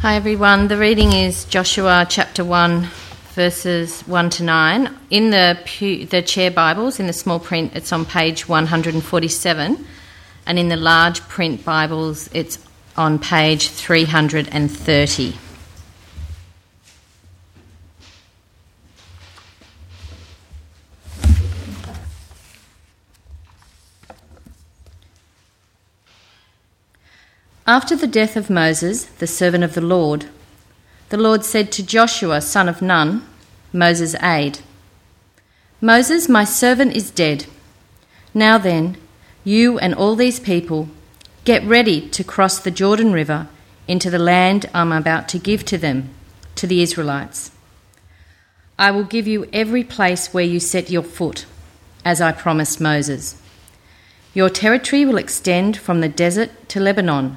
Hi everyone. The reading is Joshua chapter 1 verses 1 to 9. In the pew, the chair Bibles in the small print it's on page 147 and in the large print Bibles it's on page 330. After the death of Moses, the servant of the Lord, the Lord said to Joshua, son of Nun, Moses' aide, Moses, my servant, is dead. Now then, you and all these people, get ready to cross the Jordan River into the land I'm about to give to them, to the Israelites. I will give you every place where you set your foot, as I promised Moses. Your territory will extend from the desert to Lebanon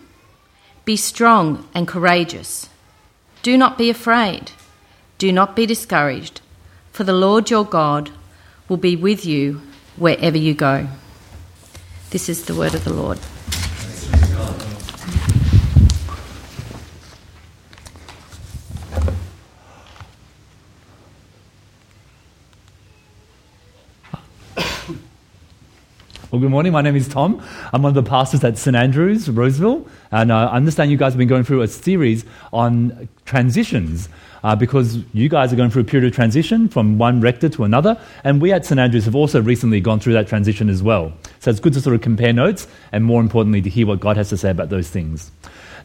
Be strong and courageous. Do not be afraid. Do not be discouraged, for the Lord your God will be with you wherever you go. This is the word of the Lord. Well, good morning. My name is Tom. I'm one of the pastors at St Andrews, Roseville, and uh, I understand you guys have been going through a series on transitions uh, because you guys are going through a period of transition from one rector to another, and we at St Andrews have also recently gone through that transition as well. So it's good to sort of compare notes, and more importantly, to hear what God has to say about those things.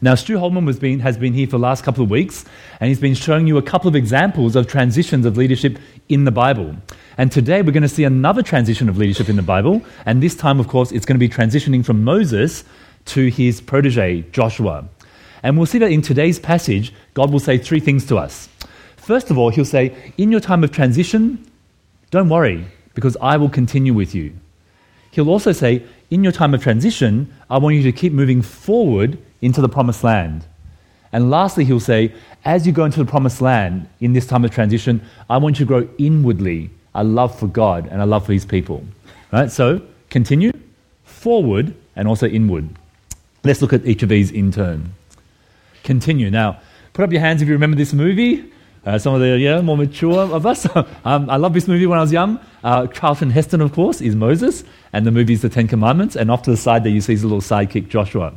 Now, Stu Holman been, has been here for the last couple of weeks, and he's been showing you a couple of examples of transitions of leadership in the Bible. And today we're going to see another transition of leadership in the Bible. And this time, of course, it's going to be transitioning from Moses to his protege, Joshua. And we'll see that in today's passage, God will say three things to us. First of all, he'll say, In your time of transition, don't worry, because I will continue with you. He'll also say, In your time of transition, I want you to keep moving forward into the promised land. And lastly, he'll say, As you go into the promised land in this time of transition, I want you to grow inwardly a love for God and a love for his people. Right? So continue, forward, and also inward. Let's look at each of these in turn. Continue. Now, put up your hands if you remember this movie. Uh, some of the yeah, more mature of us. um, I love this movie when I was young. Uh, Charlton Heston, of course, is Moses, and the movie is The Ten Commandments. And off to the side there, you see his little sidekick, Joshua.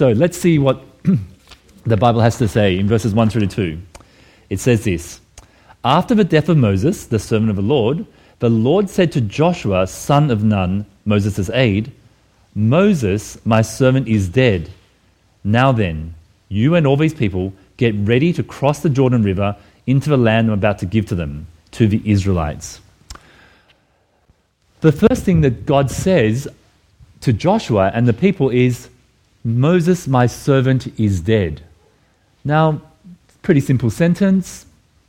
So let's see what the Bible has to say in verses 1 through to 2. It says this after the death of Moses, the servant of the Lord, the Lord said to Joshua, son of Nun, Moses' aide, Moses, my servant, is dead. Now then, you and all these people get ready to cross the Jordan River into the land I'm about to give to them, to the Israelites. The first thing that God says to Joshua and the people is, Moses, my servant, is dead. Now, pretty simple sentence,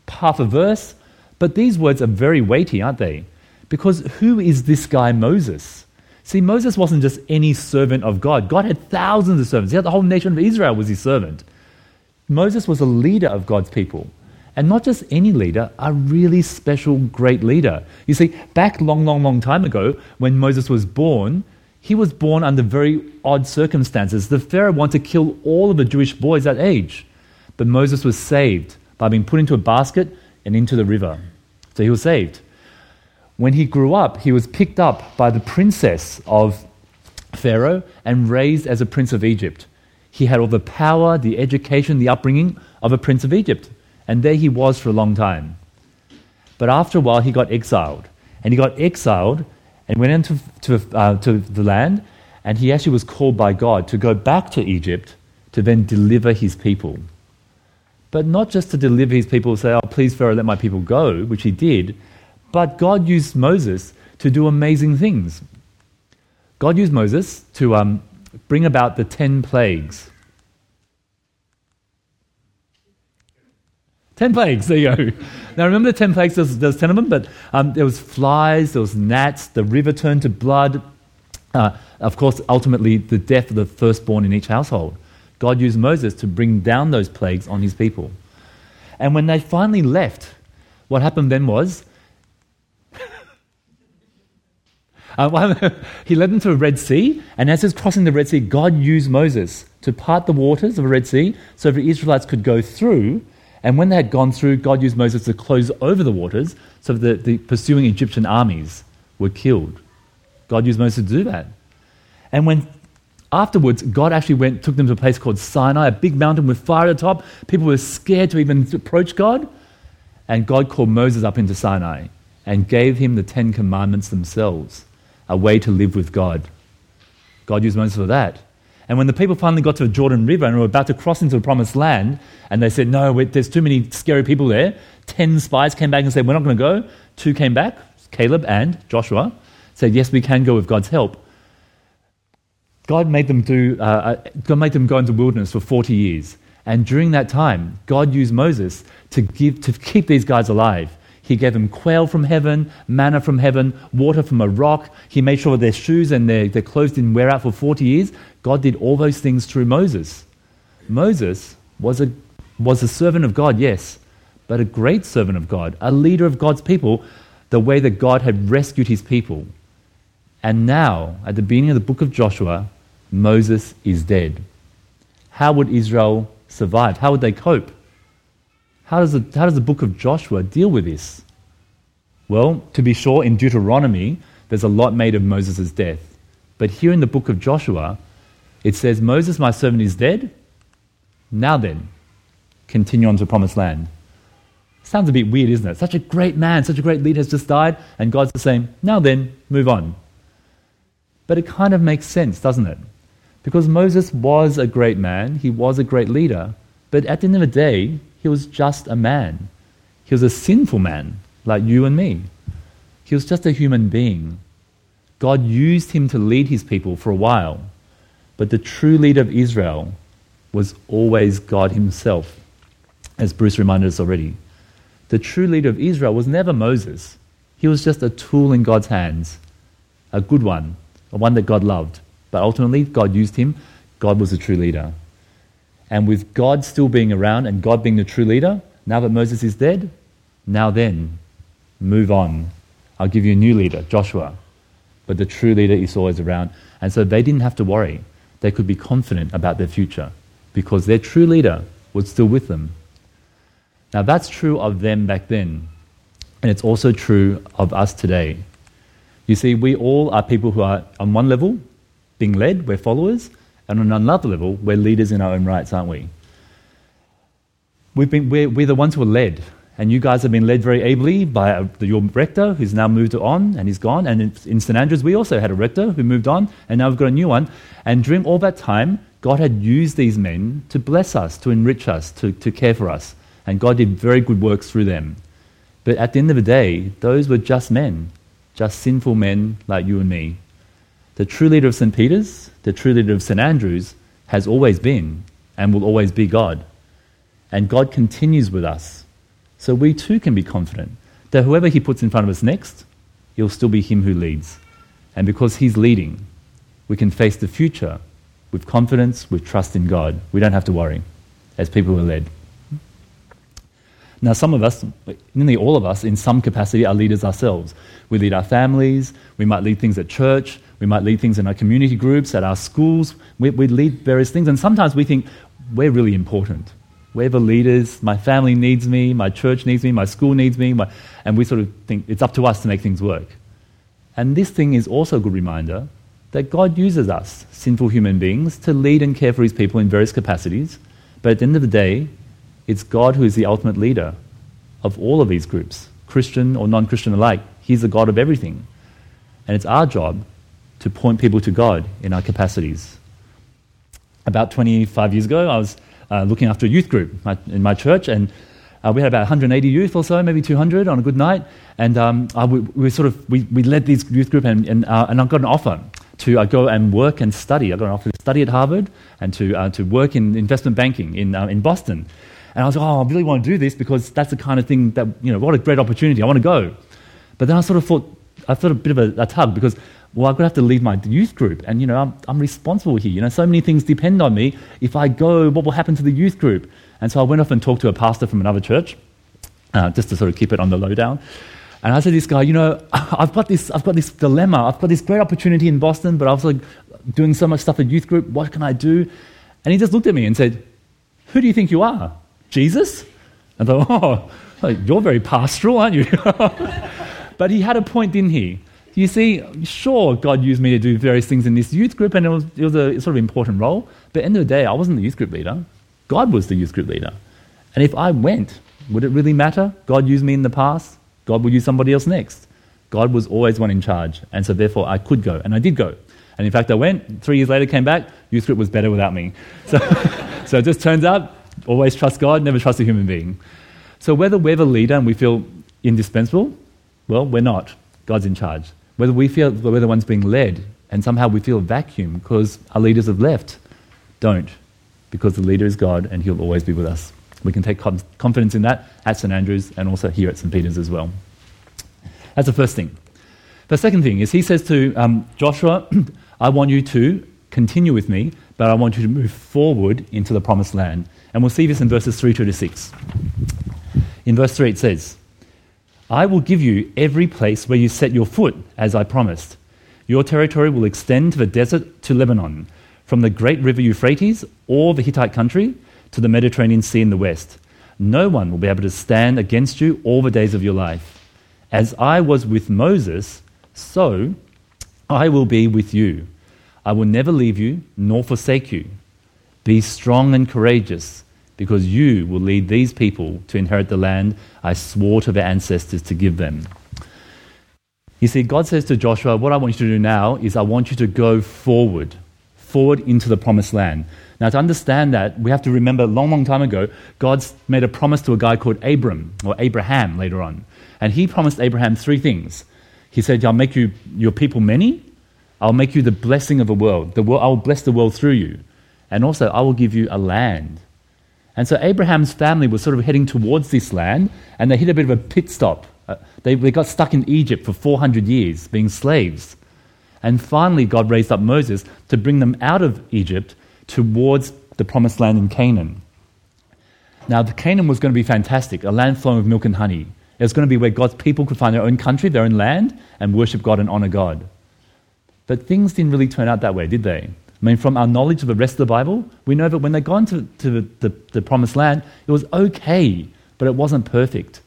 half a verse, but these words are very weighty, aren't they? Because who is this guy Moses? See, Moses wasn't just any servant of God. God had thousands of servants. The whole nation of Israel was his servant. Moses was a leader of God's people. And not just any leader, a really special, great leader. You see, back long, long, long time ago, when Moses was born, he was born under very odd circumstances. The Pharaoh wanted to kill all of the Jewish boys that age. But Moses was saved by being put into a basket and into the river. So he was saved. When he grew up, he was picked up by the princess of Pharaoh and raised as a prince of Egypt. He had all the power, the education, the upbringing of a prince of Egypt. And there he was for a long time. But after a while, he got exiled. And he got exiled and went into to, uh, to the land. And he actually was called by God to go back to Egypt to then deliver his people. But not just to deliver his people, say, oh, please, Pharaoh, let my people go, which he did, but God used Moses to do amazing things. God used Moses to um, bring about the ten plagues. Ten plagues, there you go. Now remember the ten plagues, there's, ten of them, but um, there was flies, there was gnats, the river turned to blood. Uh, of course, ultimately, the death of the firstborn in each household. God used Moses to bring down those plagues on his people. And when they finally left, what happened then was uh, he led them to a Red Sea, and as he was crossing the Red Sea, God used Moses to part the waters of the Red Sea so the Israelites could go through. And when they had gone through, God used Moses to close over the waters so that the pursuing Egyptian armies were killed. God used Moses to do that. And when afterwards, God actually went, took them to a place called Sinai, a big mountain with fire at the top. People were scared to even approach God. And God called Moses up into Sinai and gave him the Ten Commandments themselves, a way to live with God. God used Moses for that. And when the people finally got to the Jordan River and were about to cross into the promised land, and they said, No, there's too many scary people there, 10 spies came back and said, We're not going to go. Two came back, Caleb and Joshua, said, Yes, we can go with God's help. God made them do, uh, uh, God made them go into wilderness for 40 years. And during that time, God used Moses to, give, to keep these guys alive. He gave them quail from heaven, manna from heaven, water from a rock. He made sure their shoes and their, their clothes didn't wear out for 40 years. God did all those things through Moses. Moses was a, was a servant of God, yes, but a great servant of God, a leader of God's people, the way that God had rescued his people. And now, at the beginning of the book of Joshua, Moses is dead. How would Israel survive? How would they cope? How does, the, how does the book of Joshua deal with this? Well, to be sure, in Deuteronomy, there's a lot made of Moses' death. But here in the book of Joshua, it says, Moses, my servant, is dead. Now then, continue on to promised land. Sounds a bit weird, isn't it? Such a great man, such a great leader has just died, and God's saying, now then, move on. But it kind of makes sense, doesn't it? Because Moses was a great man, he was a great leader, but at the end of the day, he was just a man. He was a sinful man, like you and me. He was just a human being. God used him to lead his people for a while, but the true leader of Israel was always God himself, as Bruce reminded us already. The true leader of Israel was never Moses. He was just a tool in God's hands, a good one, a one that God loved. But ultimately, God used him. God was the true leader. And with God still being around and God being the true leader, now that Moses is dead, now then, move on. I'll give you a new leader, Joshua. But the true leader is always around. And so they didn't have to worry. They could be confident about their future because their true leader was still with them. Now, that's true of them back then. And it's also true of us today. You see, we all are people who are, on one level, being led, we're followers, and on another level, we're leaders in our own rights, aren't we? We've been, we're, we're the ones who are led. And you guys have been led very ably by uh, a, your rector who's now moved on and he's gone. And in, in St. Andrews, we also had a rector who moved on, and now we've got a new one. And during all that time, God had used these men to bless us, to enrich us, to, to care for us. And God did very good works through them. But at the end of the day, those were just men, just sinful men like you and me. The true leader of St. Peter's, the true leader of St. Andrew's, has always been and will always be God. And God continues with us. So we too can be confident that whoever He puts in front of us next, it'll still be Him who leads. And because He's leading, we can face the future with confidence, with trust in God. We don't have to worry as people who are led. Now, some of us, nearly all of us, in some capacity, are leaders ourselves. We lead our families, we might lead things at church, we might lead things in our community groups, at our schools. We, we lead various things, and sometimes we think we're really important. We're the leaders. My family needs me. My church needs me. My school needs me. My, and we sort of think it's up to us to make things work. And this thing is also a good reminder that God uses us, sinful human beings, to lead and care for his people in various capacities. But at the end of the day, it's God who is the ultimate leader of all of these groups, Christian or non Christian alike. He's the God of everything. And it's our job to point people to God in our capacities. About 25 years ago, I was uh, looking after a youth group in my church, and uh, we had about 180 youth or so, maybe 200 on a good night. And um, uh, we, we, sort of we, we led this youth group, and, and, uh, and I got an offer to uh, go and work and study. I got an offer to study at Harvard and to, uh, to work in investment banking in, in Boston. And I was like, oh, I really want to do this because that's the kind of thing that, you know, what a great opportunity. I want to go. But then I sort of thought, I felt a bit of a, a tug because, well, I'm going to have to leave my youth group. And, you know, I'm, I'm responsible here. You know, so many things depend on me. If I go, what will happen to the youth group? And so I went off and talked to a pastor from another church uh, just to sort of keep it on the lowdown. And I said to this guy, you know, I've got this, I've got this dilemma. I've got this great opportunity in Boston, but I was like doing so much stuff at youth group. What can I do? And he just looked at me and said, Who do you think you are? Jesus? I thought, Oh, you're very pastoral, aren't you? but he had a point, didn't he? You see, sure, God used me to do various things in this youth group, and it was, it was a sort of important role. But at the end of the day, I wasn't the youth group leader. God was the youth group leader. And if I went, would it really matter? God used me in the past. God will use somebody else next. God was always one in charge. And so therefore I could go. And I did go. And in fact, I went. Three years later, came back. Youth group was better without me. So, so it just turns out, always trust God, never trust a human being. So whether we're the leader and we feel indispensable, well, we're not. God's in charge. Whether we feel we're the ones being led and somehow we feel a vacuum because our leaders have left, don't. Because the leader is God and he'll always be with us. We can take confidence in that at St. Andrews and also here at St. Peter's as well. That's the first thing. The second thing is he says to um, Joshua, I want you to continue with me, but I want you to move forward into the promised land. And we'll see this in verses 3 to 6. In verse 3, it says, I will give you every place where you set your foot, as I promised. Your territory will extend to the desert to Lebanon, from the great river Euphrates, or the Hittite country, to the Mediterranean Sea in the west. No one will be able to stand against you all the days of your life. As I was with Moses, so I will be with you. I will never leave you nor forsake you. Be strong and courageous, because you will lead these people to inherit the land I swore to their ancestors to give them. You see, God says to Joshua, What I want you to do now is I want you to go forward, forward into the promised land. Now, to understand that, we have to remember a long, long time ago, God's made a promise to a guy called Abram, or Abraham later on. And he promised Abraham three things. He said, I'll make you your people many, I'll make you the blessing of the world. The world I will bless the world through you. And also, I will give you a land. And so Abraham's family was sort of heading towards this land, and they hit a bit of a pit stop. Uh, they, they got stuck in Egypt for 400 years, being slaves. And finally, God raised up Moses to bring them out of Egypt towards the promised land in Canaan. Now, the Canaan was going to be fantastic, a land flowing with milk and honey. It was going to be where God's people could find their own country, their own land, and worship God and honor God. But things didn't really turn out that way, did they? I mean, from our knowledge of the rest of the Bible, we know that when they got into to the, the, the promised land, it was okay, but it wasn't perfect.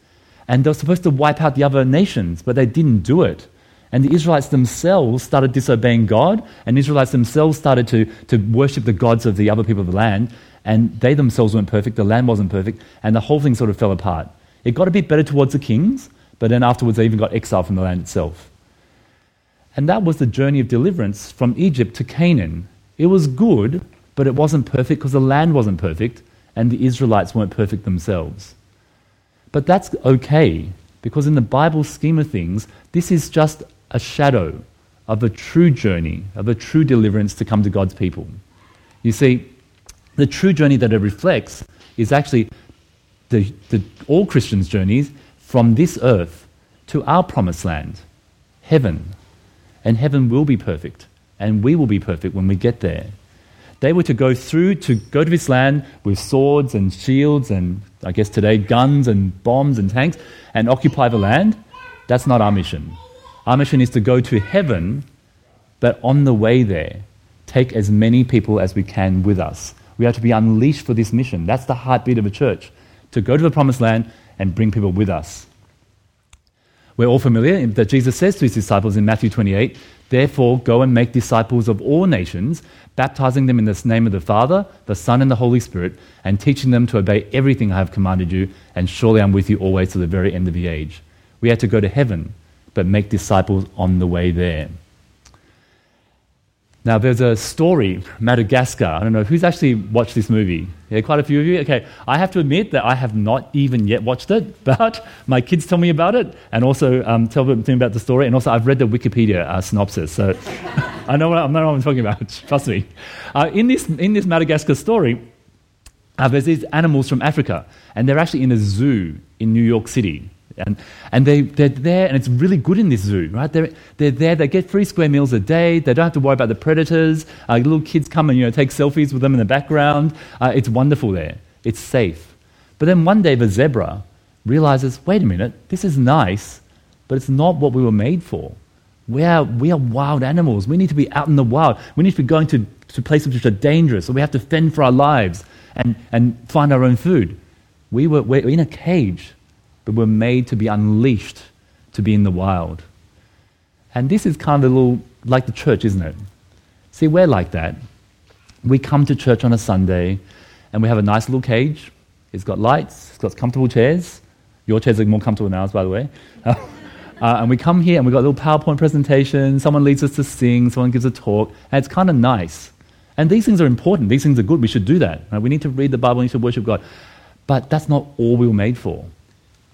And they were supposed to wipe out the other nations, but they didn't do it. And the Israelites themselves started disobeying God, and the Israelites themselves started to, to worship the gods of the other people of the land, and they themselves weren't perfect, the land wasn't perfect, and the whole thing sort of fell apart. It got a bit better towards the kings, but then afterwards they even got exiled from the land itself. And that was the journey of deliverance from Egypt to Canaan. It was good, but it wasn't perfect because the land wasn't perfect, and the Israelites weren't perfect themselves. But that's okay, because in the Bible scheme of things, this is just a shadow of a true journey, of a true deliverance to come to God's people. You see, the true journey that it reflects is actually the, the, all Christians' journeys from this earth to our promised land, heaven. And heaven will be perfect, and we will be perfect when we get there. They were to go through, to go to this land with swords and shields and, I guess today, guns and bombs and tanks and occupy the land. That's not our mission. Our mission is to go to heaven, but on the way there, take as many people as we can with us. We have to be unleashed for this mission. That's the heartbeat of a church to go to the promised land and bring people with us. We're all familiar that Jesus says to his disciples in Matthew 28 Therefore, go and make disciples of all nations, baptizing them in the name of the Father, the Son, and the Holy Spirit, and teaching them to obey everything I have commanded you, and surely I'm with you always to the very end of the age. We had to go to heaven, but make disciples on the way there. Now, there's a story, Madagascar. I don't know who's actually watched this movie. Yeah, quite a few of you. Okay, I have to admit that I have not even yet watched it, but my kids tell me about it, and also um, tell me about the story. And also, I've read the Wikipedia uh, synopsis, so I know what I know what I'm talking about. Trust me. Uh, in this in this Madagascar story, uh, there's these animals from Africa, and they're actually in a zoo in New York City. And, and they, they're there, and it's really good in this zoo, right? They're, they're there, they get free square meals a day, they don't have to worry about the predators. Uh, little kids come and you know, take selfies with them in the background. Uh, it's wonderful there, it's safe. But then one day the zebra realizes wait a minute, this is nice, but it's not what we were made for. We are, we are wild animals. We need to be out in the wild. We need to be going to, to places which are dangerous, so we have to fend for our lives and, and find our own food. We were, we're in a cage but we're made to be unleashed to be in the wild. And this is kind of a little like the church, isn't it? See, we're like that. We come to church on a Sunday and we have a nice little cage. It's got lights, it's got comfortable chairs. Your chairs are more comfortable than ours, by the way. Uh, and we come here and we've got a little PowerPoint presentation. Someone leads us to sing, someone gives a talk, and it's kind of nice. And these things are important. These things are good. We should do that. Right? We need to read the Bible, we need to worship God. But that's not all we were made for.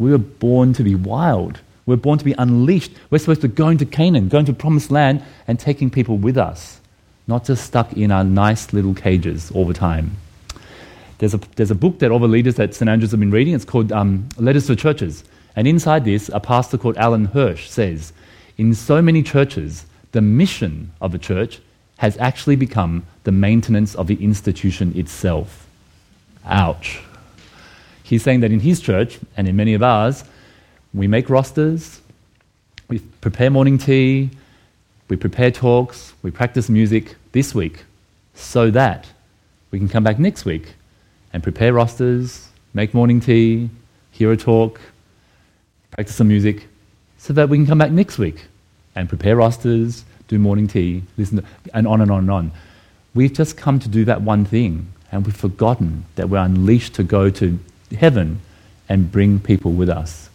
We were born to be wild. We're born to be unleashed. We're supposed to go into Canaan, go into promised land, and taking people with us, not just stuck in our nice little cages all the time. There's a, there's a book that all the leaders at St. Andrews have been reading. It's called um, Letters to Churches. And inside this, a pastor called Alan Hirsch says, In so many churches, the mission of a church has actually become the maintenance of the institution itself. Ouch. He's saying that in his church and in many of ours, we make rosters, we prepare morning tea, we prepare talks, we practice music this week so that we can come back next week and prepare rosters, make morning tea, hear a talk, practice some music, so that we can come back next week and prepare rosters, do morning tea, listen, to, and on and on and on. We've just come to do that one thing, and we've forgotten that we're unleashed to go to heaven and bring people with us.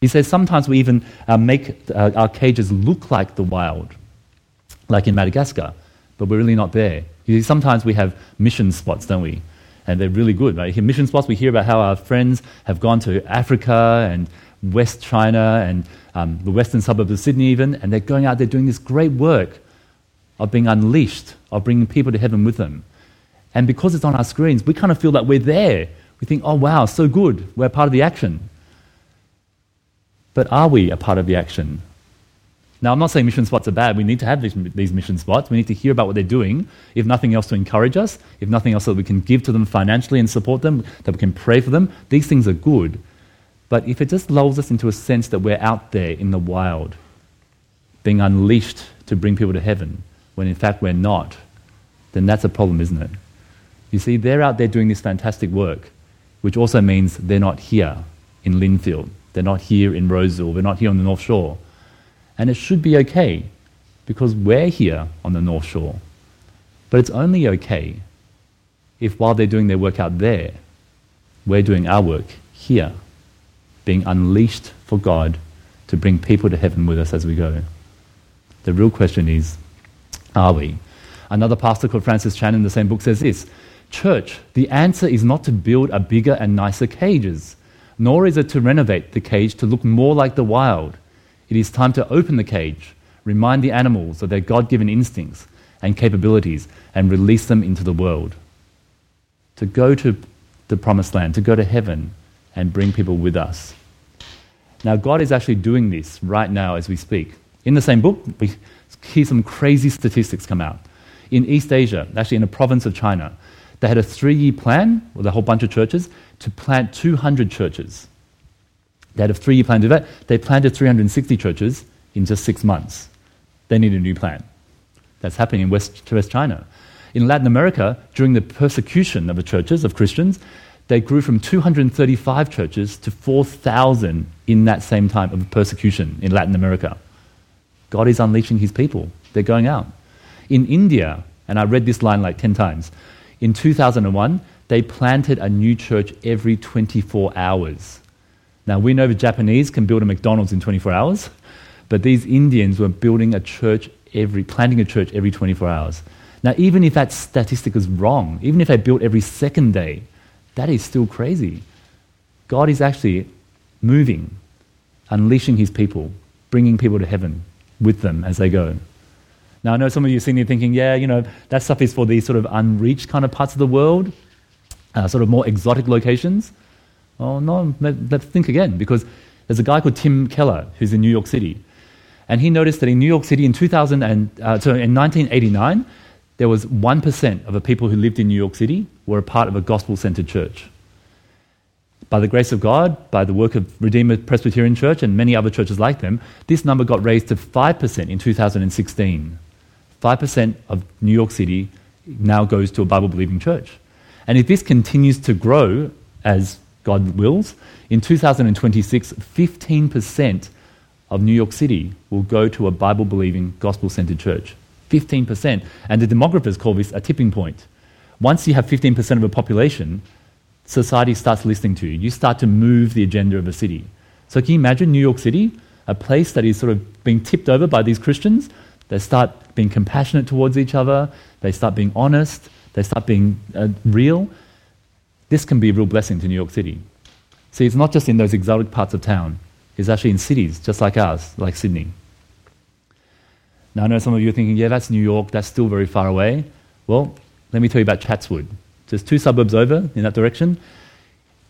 He says sometimes we even uh, make uh, our cages look like the wild, like in Madagascar, but we're really not there. See, sometimes we have mission spots, don't we? And they're really good, right? Mission spots, we hear about how our friends have gone to Africa and West China and um, the western suburbs of Sydney, even, and they're going out there doing this great work of being unleashed, of bringing people to heaven with them. And because it's on our screens, we kind of feel that we're there. We think, oh, wow, so good. We're part of the action. But are we a part of the action? Now, I'm not saying mission spots are bad. We need to have these, mission spots. We need to hear about what they're doing, if nothing else, to encourage us, if nothing else, that we can give to them financially and support them, that we can pray for them. These things are good. But if it just lulls us into a sense that we're out there in the wild, being unleashed to bring people to heaven, when in fact we're not, then that's a problem, isn't it? You see, they're out there doing this fantastic work which also means they're not here in Lindfield. They're not here in Roseville. They're not here on the North Shore. And it should be okay because we're here on the North Shore. But it's only okay if while they're doing their work out there, we're doing our work here, being unleashed for God to bring people to heaven with us as we go. The real question is, are we? Another pastor called Francis Chan in the same book says this Church, the answer is not to build a bigger and nicer cages, nor is it to renovate the cage to look more like the wild. It is time to open the cage, remind the animals of their God given instincts and capabilities, and release them into the world. To go to the promised land, to go to heaven, and bring people with us. Now, God is actually doing this right now as we speak. In the same book, we hear some crazy statistics come out. In East Asia, actually in a province of China, they had a three year plan with a whole bunch of churches to plant 200 churches. They had a three year plan to do that. They planted 360 churches in just six months. They need a new plan. That's happening in West, West China. In Latin America, during the persecution of the churches, of Christians, they grew from 235 churches to 4,000 in that same time of persecution in Latin America. God is unleashing his people they're going out. In India, and I read this line like 10 times, in 2001, they planted a new church every 24 hours. Now, we know the Japanese can build a McDonald's in 24 hours, but these Indians were building a church every, planting a church every 24 hours. Now, even if that statistic is wrong, even if they built every second day, that is still crazy. God is actually moving, unleashing his people, bringing people to heaven with them as they go. Now, I know some of you are sitting there thinking, yeah, you know, that stuff is for these sort of unreached kind of parts of the world, uh, sort of more exotic locations. Oh, no, let's think again, because there's a guy called Tim Keller who's in New York City. And he noticed that in New York City in, 2000 and, uh, so in 1989, there was 1% of the people who lived in New York City were a part of a gospel centered church. By the grace of God, by the work of Redeemer Presbyterian Church and many other churches like them, this number got raised to 5% in 2016. 5% of New York City now goes to a Bible believing church. And if this continues to grow as God wills, in 2026, 15% of New York City will go to a Bible believing, gospel centered church. 15%. And the demographers call this a tipping point. Once you have 15% of a population, society starts listening to you. You start to move the agenda of a city. So can you imagine New York City, a place that is sort of being tipped over by these Christians? They start being compassionate towards each other, they start being honest, they start being uh, real. This can be a real blessing to New York City. See, it's not just in those exotic parts of town, it's actually in cities just like ours, like Sydney. Now, I know some of you are thinking, yeah, that's New York, that's still very far away. Well, let me tell you about Chatswood. Just two suburbs over in that direction.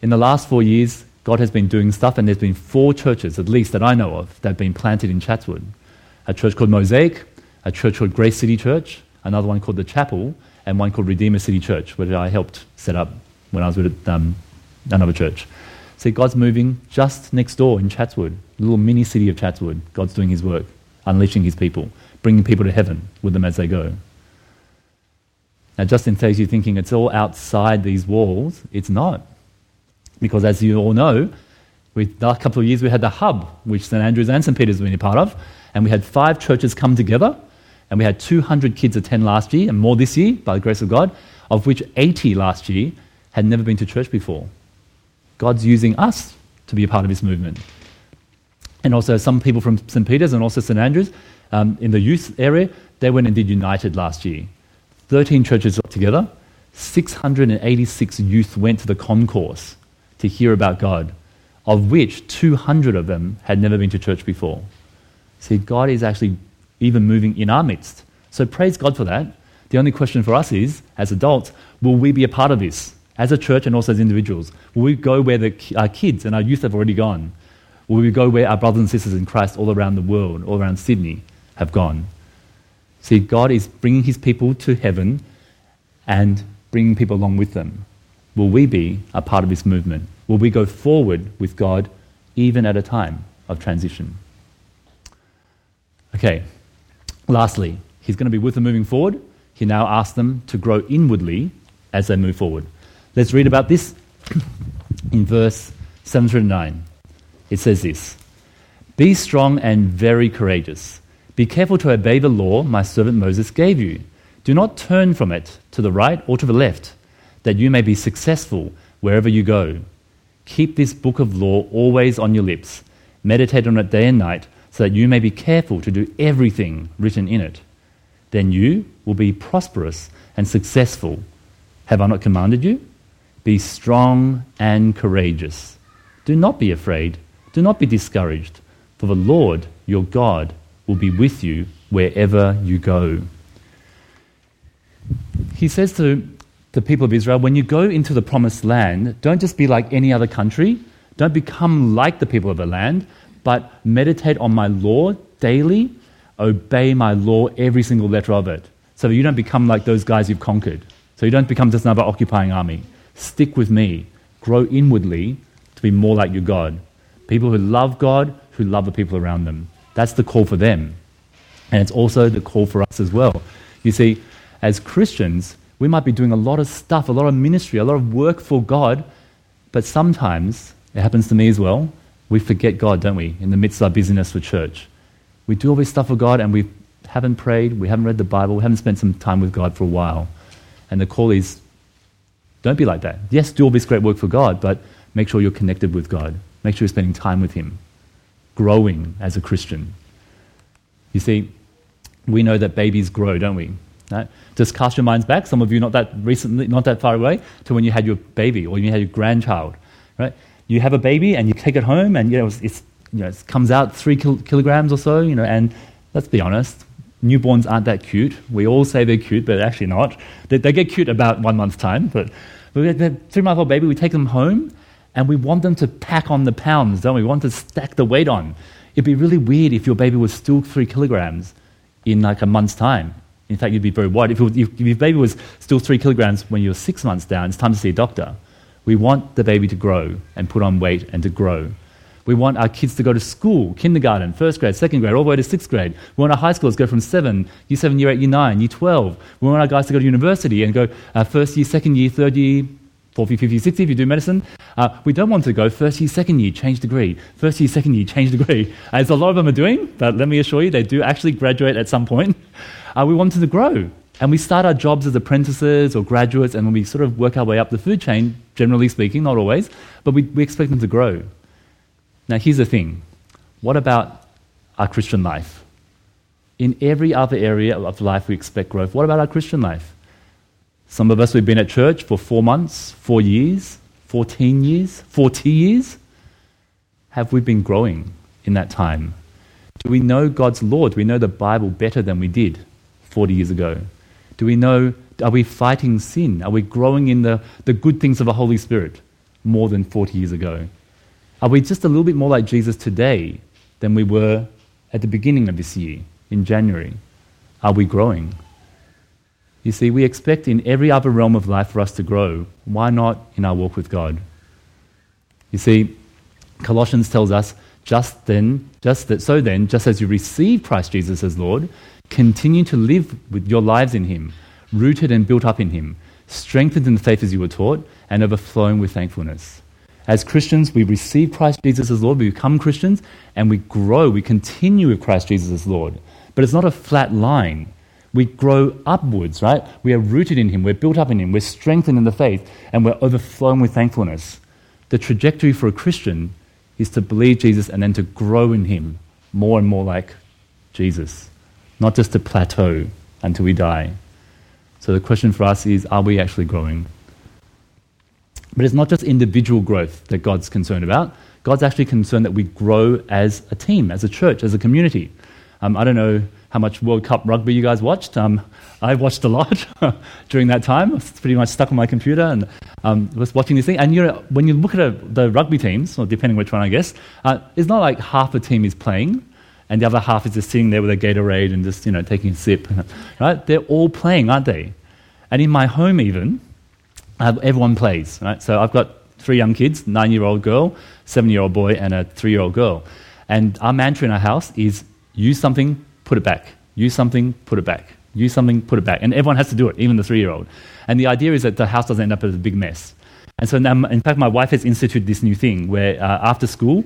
In the last four years, God has been doing stuff, and there's been four churches, at least that I know of, that have been planted in Chatswood. A church called Mosaic, a church called Grace City Church, another one called The Chapel, and one called Redeemer City Church, which I helped set up when I was with um, another church. See, God's moving just next door in Chatswood, a little mini city of Chatswood. God's doing his work, unleashing his people, bringing people to heaven with them as they go. Now, just in case you're thinking it's all outside these walls, it's not. Because as you all know, with the last couple of years we had the hub, which St Andrews and St Peter's have been a part of, and we had five churches come together, and we had 200 kids attend last year, and more this year, by the grace of God, of which 80 last year had never been to church before. God's using us to be a part of this movement. And also, some people from St. Peter's and also St. Andrews um, in the youth area, they went and did United last year. 13 churches got together, 686 youth went to the concourse to hear about God, of which 200 of them had never been to church before. See, God is actually even moving in our midst. So praise God for that. The only question for us is, as adults, will we be a part of this? As a church and also as individuals, will we go where the, our kids and our youth have already gone? Will we go where our brothers and sisters in Christ all around the world, all around Sydney, have gone? See, God is bringing his people to heaven and bringing people along with them. Will we be a part of this movement? Will we go forward with God even at a time of transition? Okay, lastly, he's going to be with them moving forward. He now asks them to grow inwardly as they move forward. Let's read about this in verse 7 through 9. It says this Be strong and very courageous. Be careful to obey the law my servant Moses gave you. Do not turn from it to the right or to the left, that you may be successful wherever you go. Keep this book of law always on your lips. Meditate on it day and night so that you may be careful to do everything written in it. Then you will be prosperous and successful. Have I not commanded you? Be strong and courageous. Do not be afraid. Do not be discouraged, for the Lord your God will be with you wherever you go. He says to the people of Israel, when you go into the promised land, don't just be like any other country. Don't become like the people of the land, but meditate on my law daily, obey my law, every single letter of it, so that you don't become like those guys you've conquered. So you don't become just another occupying army. Stick with me. Grow inwardly to be more like your God. People who love God, who love the people around them. That's the call for them. And it's also the call for us as well. You see, as Christians, we might be doing a lot of stuff, a lot of ministry, a lot of work for God, but sometimes, it happens to me as well, we forget God, don't we, in the midst of our busyness for church. We do all this stuff for God and we haven't prayed, we haven't read the Bible, we haven't spent some time with God for a while. And the call is don't be like that. Yes, do all this great work for God, but make sure you're connected with God. Make sure you're spending time with Him, growing as a Christian. You see, we know that babies grow, don't we? Right? Just cast your minds back, some of you not that recently, not that far away, to when you had your baby or you had your grandchild. Right? You have a baby and you take it home, and you know, it's, you know, it comes out three kil- kilograms or so, you know, and let's be honest, newborns aren't that cute. We all say they're cute, but actually not. They, they get cute about one month's time, but, but the three month old baby, we take them home and we want them to pack on the pounds, don't we? We want to stack the weight on. It'd be really weird if your baby was still three kilograms in like a month's time. In fact, you'd be very worried. If, if your baby was still three kilograms when you were six months down, it's time to see a doctor. We want the baby to grow and put on weight and to grow. We want our kids to go to school, kindergarten, first grade, second grade, all the way to sixth grade. We want our high schools to go from seven, year seven, year eight, year nine, year 12. We want our guys to go to university and go uh, first year, second year, third year, fourth year, fifth year, sixth year if you do medicine. Uh, we don't want to go first year, second year, change degree. First year, second year, change degree. As a lot of them are doing, but let me assure you, they do actually graduate at some point. Uh, we want them to grow. And we start our jobs as apprentices or graduates, and when we sort of work our way up the food chain, generally speaking, not always, but we, we expect them to grow. Now, here's the thing what about our Christian life? In every other area of life, we expect growth. What about our Christian life? Some of us, we've been at church for four months, four years, 14 years, 40 years. Have we been growing in that time? Do we know God's law? Do we know the Bible better than we did 40 years ago? Do we know, are we fighting sin? Are we growing in the, the good things of the Holy Spirit more than 40 years ago? Are we just a little bit more like Jesus today than we were at the beginning of this year, in January? Are we growing? You see, we expect in every other realm of life for us to grow. Why not in our walk with God? You see, Colossians tells us, just then, just that, so then, just as you receive Christ Jesus as Lord, continue to live with your lives in Him, rooted and built up in Him, strengthened in the faith as you were taught, and overflowing with thankfulness. As Christians, we receive Christ Jesus as Lord, we become Christians, and we grow, we continue with Christ Jesus as Lord. But it's not a flat line. We grow upwards, right? We are rooted in Him, we're built up in Him, we're strengthened in the faith, and we're overflowing with thankfulness. The trajectory for a Christian is to believe Jesus and then to grow in Him more and more like Jesus, not just to plateau until we die. So the question for us is are we actually growing? But it's not just individual growth that God's concerned about. God's actually concerned that we grow as a team, as a church, as a community. Um, I don't know how much World Cup rugby you guys watched. Um, I watched a lot during that time. I was pretty much stuck on my computer and um, was watching this thing. And you know, when you look at a, the rugby teams, or depending which one, I guess, uh, it's not like half the team is playing and the other half is just sitting there with a Gatorade and just you know taking a sip. right? They're all playing, aren't they? And in my home, even uh, everyone plays, right? So I've got three young kids, nine-year-old girl, seven-year-old boy, and a three-year-old girl. And our mantra in our house is use something, put it back. Use something, put it back. Use something, put it back. And everyone has to do it, even the three-year-old. And the idea is that the house doesn't end up as a big mess. And so now, in fact, my wife has instituted this new thing where uh, after school,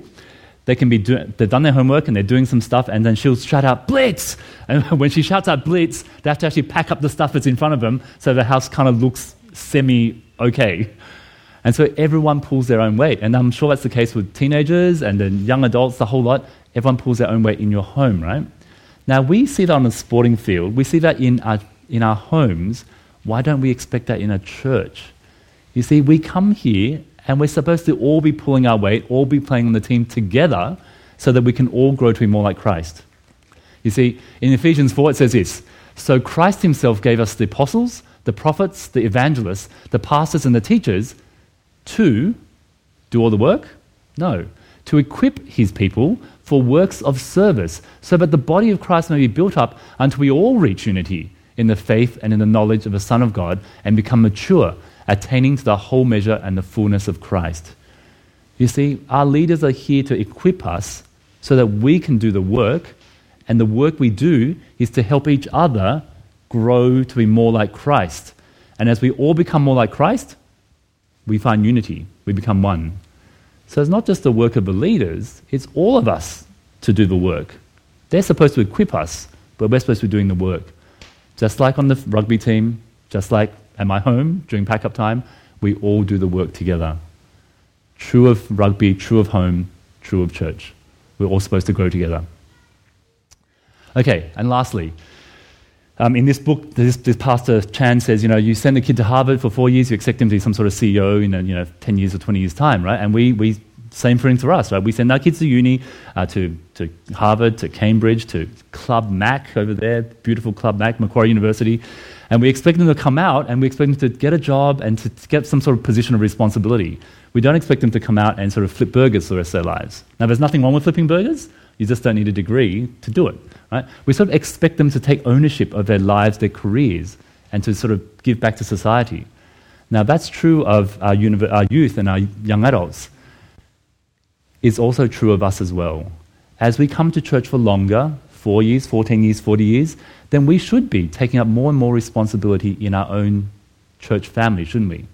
they can be do- they've done their homework and they're doing some stuff, and then she'll shout out "Blitz!" And when she shouts out "Blitz," they have to actually pack up the stuff that's in front of them, so the house kind of looks semi okay. And so everyone pulls their own weight. And I'm sure that's the case with teenagers and then young adults, the whole lot. Everyone pulls their own weight in your home, right? Now, we see that on a sporting field, we see that in our, in our homes. Why don't we expect that in a church? You see, we come here and we're supposed to all be pulling our weight, all be playing on the team together so that we can all grow to be more like Christ. You see, in Ephesians 4, it says this So Christ himself gave us the apostles, the prophets, the evangelists, the pastors, and the teachers to do all the work? No. To equip his people for works of service, so that the body of Christ may be built up until we all reach unity in the faith and in the knowledge of the Son of God and become mature, attaining to the whole measure and the fullness of Christ. You see, our leaders are here to equip us so that we can do the work, and the work we do is to help each other grow to be more like Christ. And as we all become more like Christ, we find unity, we become one. So it's not just the work of the leaders, it's all of us to do the work. They're supposed to equip us but we're supposed to be doing the work. Just like on the rugby team, just like at my home during pack up time, we all do the work together. True of rugby, true of home, true of church. We're all supposed to grow together. Okay, and lastly, um, in this book, this, this, pastor Chan says, you know, you send a kid to Harvard for four years, you expect him to be some sort of CEO in, a, you know, 10 years or 20 years' time, right? And we, we same thing for us, right? We send our kids to uni, uh, to, to Harvard, to Cambridge, to Club Mac over there, beautiful Club Mac, Macquarie University. And we expect them to come out and we expect them to get a job and to, get some sort of position of responsibility. We don't expect them to come out and sort of flip burgers for the rest of their lives. Now, there's nothing wrong with flipping burgers. You just don't need a degree to do it. Right? We sort of expect them to take ownership of their lives, their careers, and to sort of give back to society. Now, that's true of our, our youth and our young adults. It's also true of us as well. As we come to church for longer, four years, 14 years, 40 years, then we should be taking up more and more responsibility in our own church family, shouldn't we?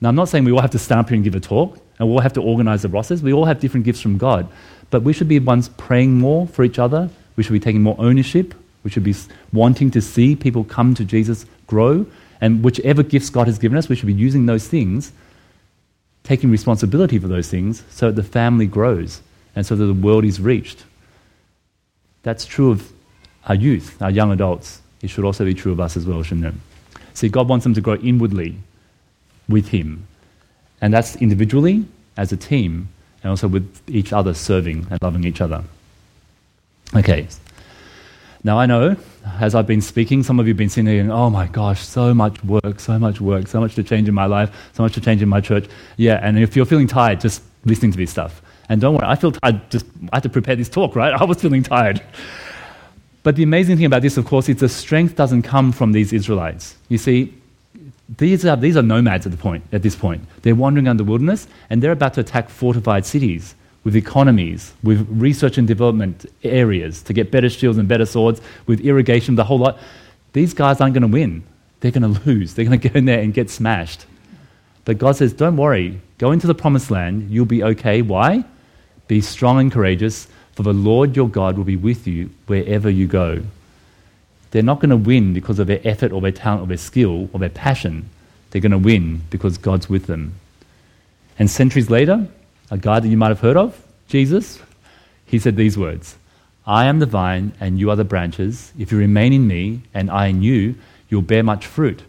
Now, I'm not saying we all have to stand up here and give a talk, and we all have to organize the rosters. We all have different gifts from God. But we should be ones praying more for each other. We should be taking more ownership. We should be wanting to see people come to Jesus grow. And whichever gifts God has given us, we should be using those things, taking responsibility for those things, so that the family grows and so that the world is reached. That's true of our youth, our young adults. It should also be true of us as well, shouldn't it? See, God wants them to grow inwardly with Him. And that's individually, as a team, and also with each other serving and loving each other. Okay. Now I know, as I've been speaking, some of you have been sitting there going, oh my gosh, so much work, so much work, so much to change in my life, so much to change in my church. Yeah, and if you're feeling tired, just listening to this stuff. And don't worry, I feel tired, just, I had to prepare this talk, right? I was feeling tired. But the amazing thing about this, of course, is the strength doesn't come from these Israelites. You see, these are, these are nomads at, the point, at this point. They're wandering around the wilderness and they're about to attack fortified cities with economies, with research and development areas to get better shields and better swords, with irrigation, the whole lot. These guys aren't going to win. They're going to lose. They're going to go in there and get smashed. But God says, don't worry. Go into the promised land. You'll be okay. Why? Be strong and courageous, for the Lord your God will be with you wherever you go. They're not going to win because of their effort or their talent or their skill or their passion. They're going to win because God's with them. And centuries later, a guy that you might have heard of, Jesus, he said these words I am the vine and you are the branches. If you remain in me and I in you, you'll bear much fruit.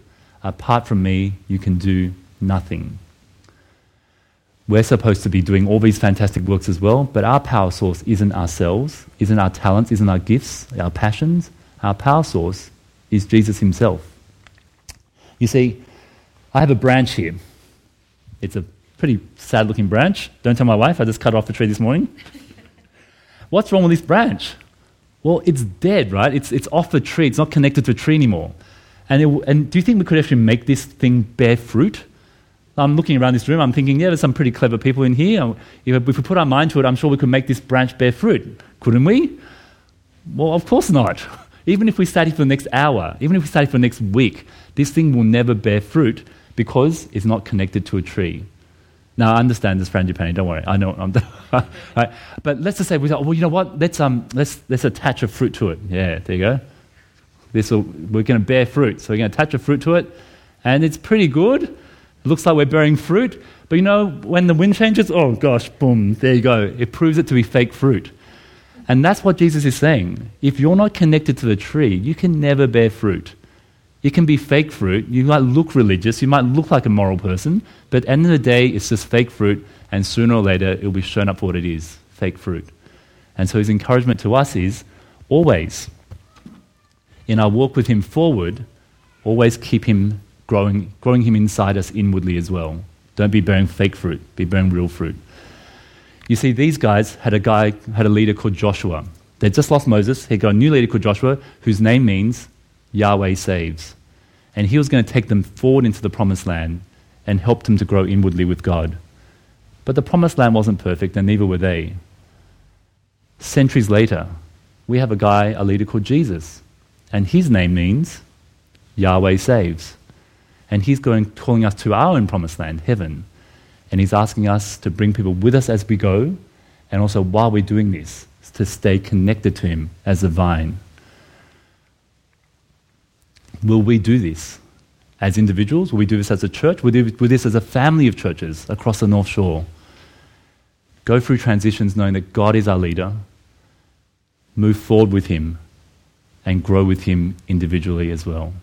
Apart from me, you can do nothing. We're supposed to be doing all these fantastic works as well, but our power source isn't ourselves, isn't our talents, isn't our gifts, our passions. Our power source is Jesus himself. You see, I have a branch here. It's a pretty sad looking branch. Don't tell my wife, I just cut off the tree this morning. What's wrong with this branch? Well, it's dead, right? It's, it's off the tree, it's not connected to a tree anymore. And, it, and do you think we could actually make this thing bear fruit? I'm looking around this room, I'm thinking, yeah, there's some pretty clever people in here. If we put our mind to it, I'm sure we could make this branch bear fruit. Couldn't we? Well, of course not. Even if we study for the next hour, even if we study for the next week, this thing will never bear fruit because it's not connected to a tree. Now, I understand this frangipani, don't worry. I know. I'm right. But let's just say, we thought, well, you know what? Let's, um, let's, let's attach a fruit to it. Yeah, there you go. This will, we're going to bear fruit. So we're going to attach a fruit to it, and it's pretty good. Looks like we're bearing fruit. But you know, when the wind changes, oh gosh, boom, there you go. It proves it to be fake fruit. And that's what Jesus is saying. If you're not connected to the tree, you can never bear fruit. It can be fake fruit. You might look religious, you might look like a moral person, but at the end of the day, it's just fake fruit, and sooner or later, it'll be shown up for what it is fake fruit. And so his encouragement to us is always, in our walk with him forward, always keep him growing, growing him inside us inwardly as well. Don't be bearing fake fruit, be bearing real fruit. You see, these guys had a guy, had a leader called Joshua. They'd just lost Moses. He got a new leader called Joshua, whose name means Yahweh saves. And he was going to take them forward into the promised land and help them to grow inwardly with God. But the promised land wasn't perfect, and neither were they. Centuries later, we have a guy, a leader called Jesus. And his name means Yahweh saves. And he's going, calling us to our own promised land, heaven. And He's asking us to bring people with us as we go, and also while we're doing this, to stay connected to Him as a vine. will we do this as individuals? Will we do this as a church? Will we do this as a family of churches across the North Shore? Go through transitions knowing that God is our leader, move forward with Him, and grow with Him individually as well.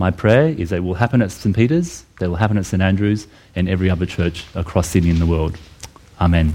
My prayer is it will happen at St. Peter's, it will happen at St. Andrew's, and every other church across Sydney and the world. Amen.